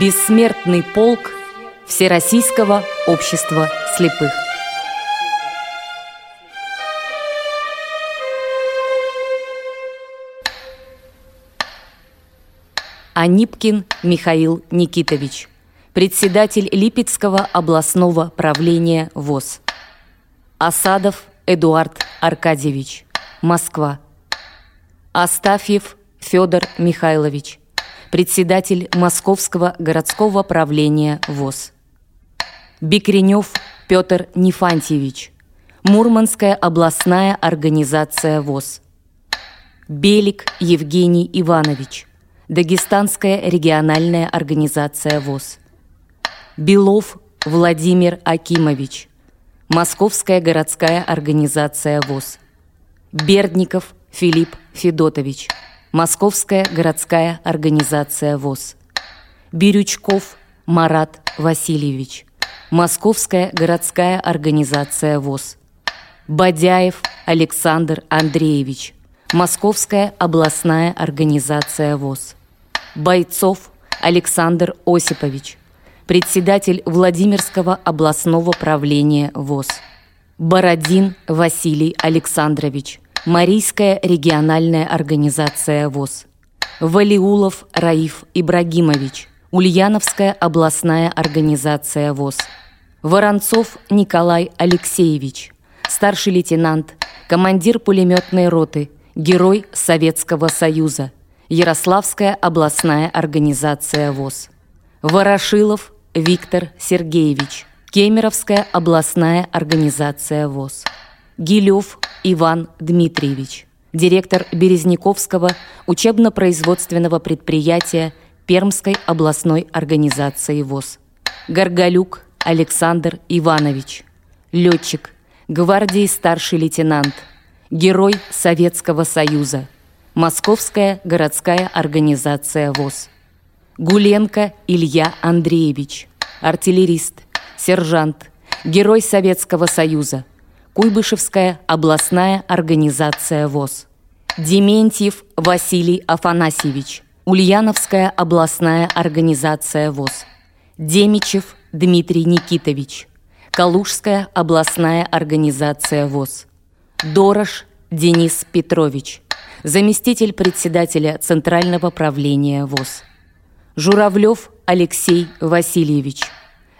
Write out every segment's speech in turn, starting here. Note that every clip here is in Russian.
Бессмертный полк Всероссийского общества слепых. Анипкин Михаил Никитович, председатель Липецкого областного правления ВОЗ. Осадов Эдуард Аркадьевич, Москва. Астафьев Федор Михайлович, председатель Московского городского правления ВОЗ. Бекренев Петр Нифантьевич, Мурманская областная организация ВОЗ. Белик Евгений Иванович, Дагестанская региональная организация ВОЗ. Белов Владимир Акимович, Московская городская организация ВОЗ. Бердников Филипп Федотович, Московская городская организация ВОЗ. Бирючков Марат Васильевич, Московская городская организация ВОЗ. Бадяев Александр Андреевич, Московская областная организация ВОЗ. Бойцов Александр Осипович, председатель Владимирского областного правления ВОЗ. Бородин Василий Александрович, Марийская региональная организация ВОЗ. Валиулов Раиф Ибрагимович, Ульяновская областная организация ВОЗ. Воронцов Николай Алексеевич, старший лейтенант, командир пулеметной роты, герой Советского Союза, Ярославская областная организация ВОЗ. Ворошилов Виктор Сергеевич, Кемеровская областная организация ВОЗ. Гилев Иван Дмитриевич, директор Березняковского учебно-производственного предприятия Пермской областной организации ВОЗ. Горголюк Александр Иванович, летчик, гвардии старший лейтенант, герой Советского Союза, Московская городская организация ВОЗ. Гуленко Илья Андреевич, артиллерист, сержант, герой Советского Союза, Куйбышевская областная организация ВОЗ. Дементьев Василий Афанасьевич, Ульяновская областная организация ВОЗ. Демичев Дмитрий Никитович, Калужская областная организация ВОЗ. Дорош Денис Петрович, заместитель председателя Центрального правления ВОЗ. Журавлев Алексей Васильевич,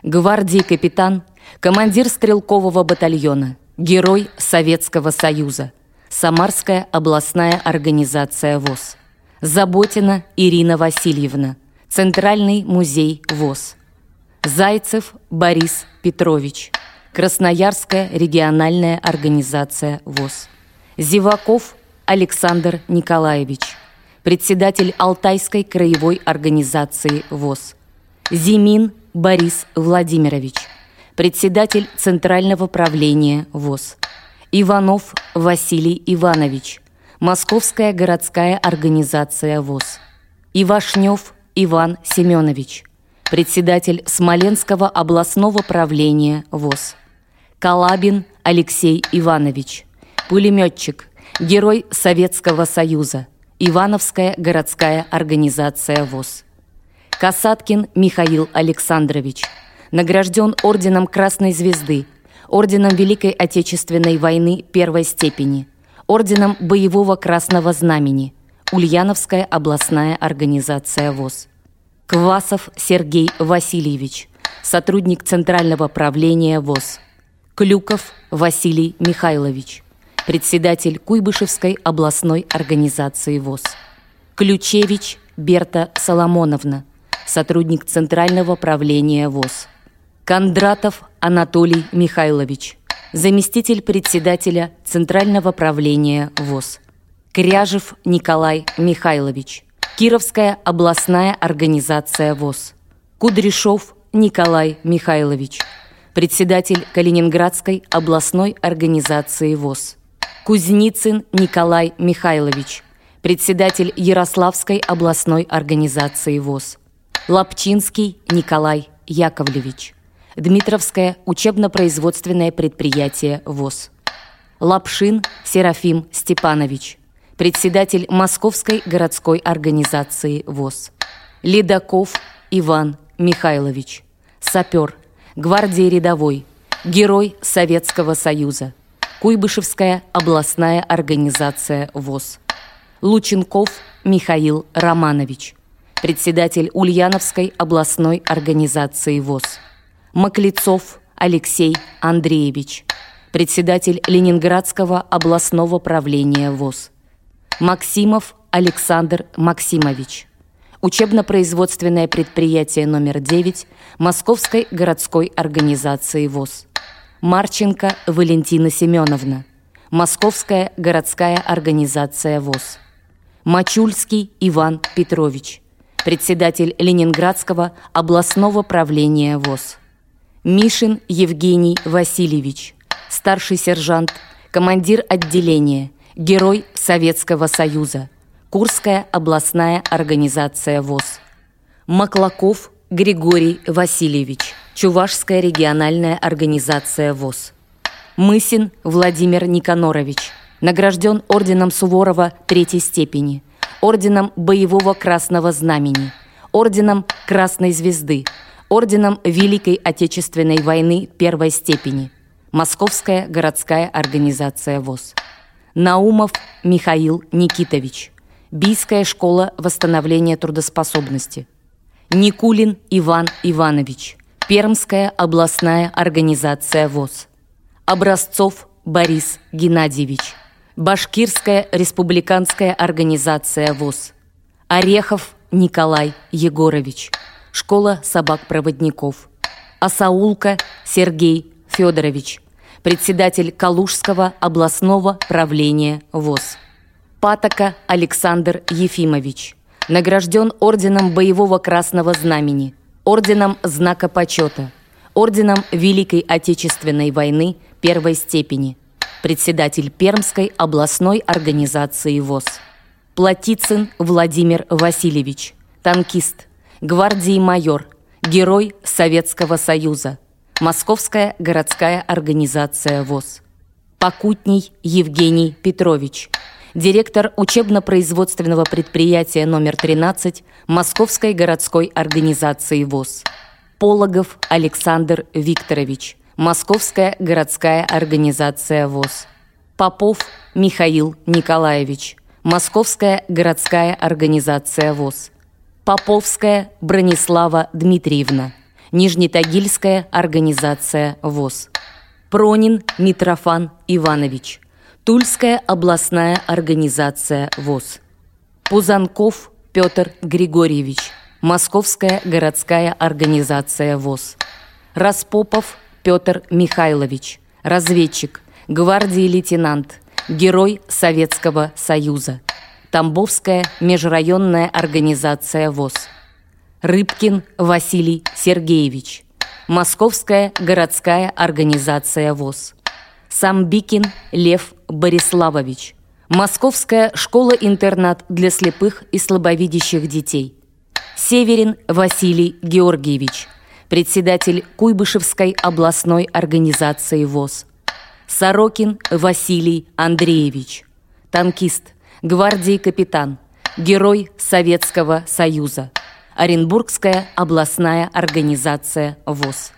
гвардии капитан, командир стрелкового батальона – Герой Советского Союза. Самарская областная организация ВОЗ. Заботина Ирина Васильевна. Центральный музей ВОЗ. Зайцев Борис Петрович. Красноярская региональная организация ВОЗ. Зеваков Александр Николаевич. Председатель Алтайской краевой организации ВОЗ. Зимин Борис Владимирович председатель Центрального правления ВОЗ. Иванов Василий Иванович, Московская городская организация ВОЗ. Ивашнев Иван Семенович, председатель Смоленского областного правления ВОЗ. Калабин Алексей Иванович, пулеметчик, герой Советского Союза, Ивановская городская организация ВОЗ. Касаткин Михаил Александрович, награжден Орденом Красной Звезды, Орденом Великой Отечественной войны первой степени, Орденом Боевого Красного Знамени, Ульяновская областная организация ВОЗ. Квасов Сергей Васильевич, сотрудник Центрального правления ВОЗ. Клюков Василий Михайлович, председатель Куйбышевской областной организации ВОЗ. Ключевич Берта Соломоновна, сотрудник Центрального правления ВОЗ. Кондратов Анатолий Михайлович, заместитель председателя Центрального правления ВОЗ. Кряжев Николай Михайлович, Кировская областная организация ВОЗ. Кудряшов Николай Михайлович, председатель Калининградской областной организации ВОЗ. Кузницын Николай Михайлович, председатель Ярославской областной организации ВОЗ. Лапчинский Николай Яковлевич, Дмитровское учебно-производственное предприятие ВОЗ. Лапшин Серафим Степанович, председатель Московской городской организации ВОЗ. Ледаков Иван Михайлович. Сапер. Гвардии рядовой. Герой Советского Союза. Куйбышевская областная организация ВОЗ. Лученков Михаил Романович. Председатель Ульяновской областной организации ВОЗ. Маклецов Алексей Андреевич. Председатель Ленинградского областного правления ВОЗ. Максимов Александр Максимович. Учебно-производственное предприятие номер 9 Московской городской организации ВОЗ. Марченко Валентина Семеновна. Московская городская организация ВОЗ. Мачульский Иван Петрович. Председатель Ленинградского областного правления ВОЗ. Мишин Евгений Васильевич. Старший сержант, командир отделения, герой Советского Союза. Курская областная организация ВОЗ. Маклаков Григорий Васильевич. Чувашская региональная организация ВОЗ. Мысин Владимир Никанорович. Награжден орденом Суворова третьей степени, орденом Боевого Красного Знамени, орденом Красной Звезды, орденом Великой Отечественной войны первой степени. Московская городская организация ВОЗ. Наумов Михаил Никитович. Бийская школа восстановления трудоспособности. Никулин Иван Иванович. Пермская областная организация ВОЗ. Образцов Борис Геннадьевич. Башкирская республиканская организация ВОЗ. Орехов Николай Егорович. Школа собак-проводников. Асаулка Сергей Федорович. Председатель Калужского областного правления ВОЗ. Патока Александр Ефимович. Награжден Орденом Боевого Красного Знамени, Орденом Знака Почета, Орденом Великой Отечественной войны первой степени, председатель Пермской областной организации ВОЗ. Платицын Владимир Васильевич, танкист, гвардии майор, герой Советского Союза, Московская городская организация ВОЗ. Покутний Евгений Петрович – директор учебно-производственного предприятия номер 13 Московской городской организации ВОЗ. Пологов Александр Викторович, Московская городская организация ВОЗ. Попов Михаил Николаевич, Московская городская организация ВОЗ. Поповская Бронислава Дмитриевна, Нижнетагильская организация ВОЗ. Пронин Митрофан Иванович, Тульская областная организация ВОЗ. Пузанков Петр Григорьевич. Московская городская организация ВОЗ. Распопов Петр Михайлович. Разведчик. Гвардии лейтенант. Герой Советского Союза. Тамбовская межрайонная организация ВОЗ. Рыбкин Василий Сергеевич. Московская городская организация ВОЗ. Самбикин Лев Бориславович. Московская школа-интернат для слепых и слабовидящих детей. Северин Василий Георгиевич. Председатель Куйбышевской областной организации ВОЗ. Сорокин Василий Андреевич. Танкист, гвардии капитан, герой Советского Союза. Оренбургская областная организация ВОЗ.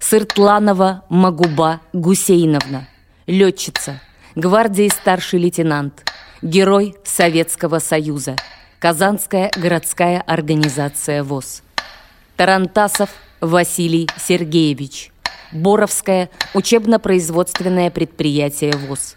Сыртланова Магуба Гусейновна летчица, гвардии старший лейтенант, герой Советского Союза, Казанская городская организация ВОЗ. Тарантасов Василий Сергеевич, Боровское учебно-производственное предприятие ВОЗ.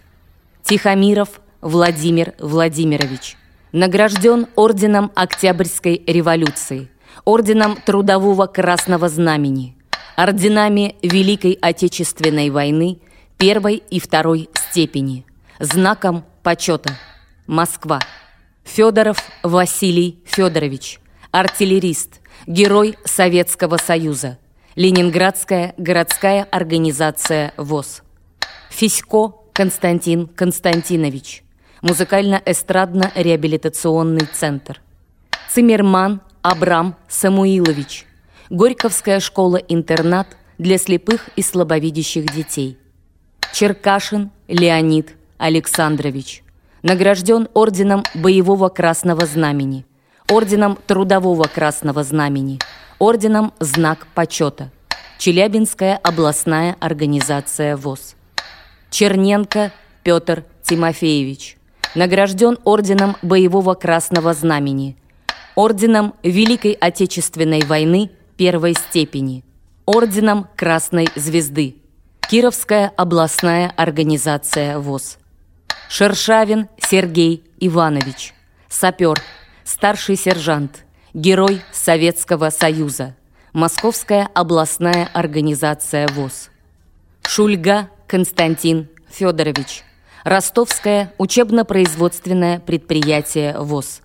Тихомиров Владимир Владимирович, награжден Орденом Октябрьской революции, Орденом Трудового Красного Знамени, орденами Великой Отечественной войны – первой и второй степени, знаком почета. Москва. Федоров Василий Федорович, артиллерист, герой Советского Союза, Ленинградская городская организация ВОЗ. Фисько Константин Константинович, музыкально-эстрадно-реабилитационный центр. Цимерман Абрам Самуилович, Горьковская школа-интернат для слепых и слабовидящих детей – Черкашин Леонид Александрович. Награжден Орденом Боевого Красного Знамени, Орденом Трудового Красного Знамени, орденом «Знак почета». Челябинская областная организация ВОЗ. Черненко Петр Тимофеевич. Награжден орденом Боевого Красного Знамени. Орденом Великой Отечественной войны первой степени. Орденом Красной Звезды. Кировская областная организация ВОЗ. Шершавин Сергей Иванович. Сапер. Старший сержант. Герой Советского Союза. Московская областная организация ВОЗ. Шульга Константин Федорович. Ростовское учебно-производственное предприятие ВОЗ.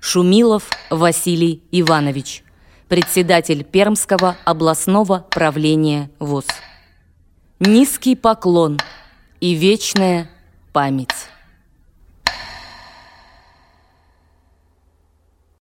Шумилов Василий Иванович. Председатель Пермского областного правления ВОЗ. Низкий поклон и вечная память.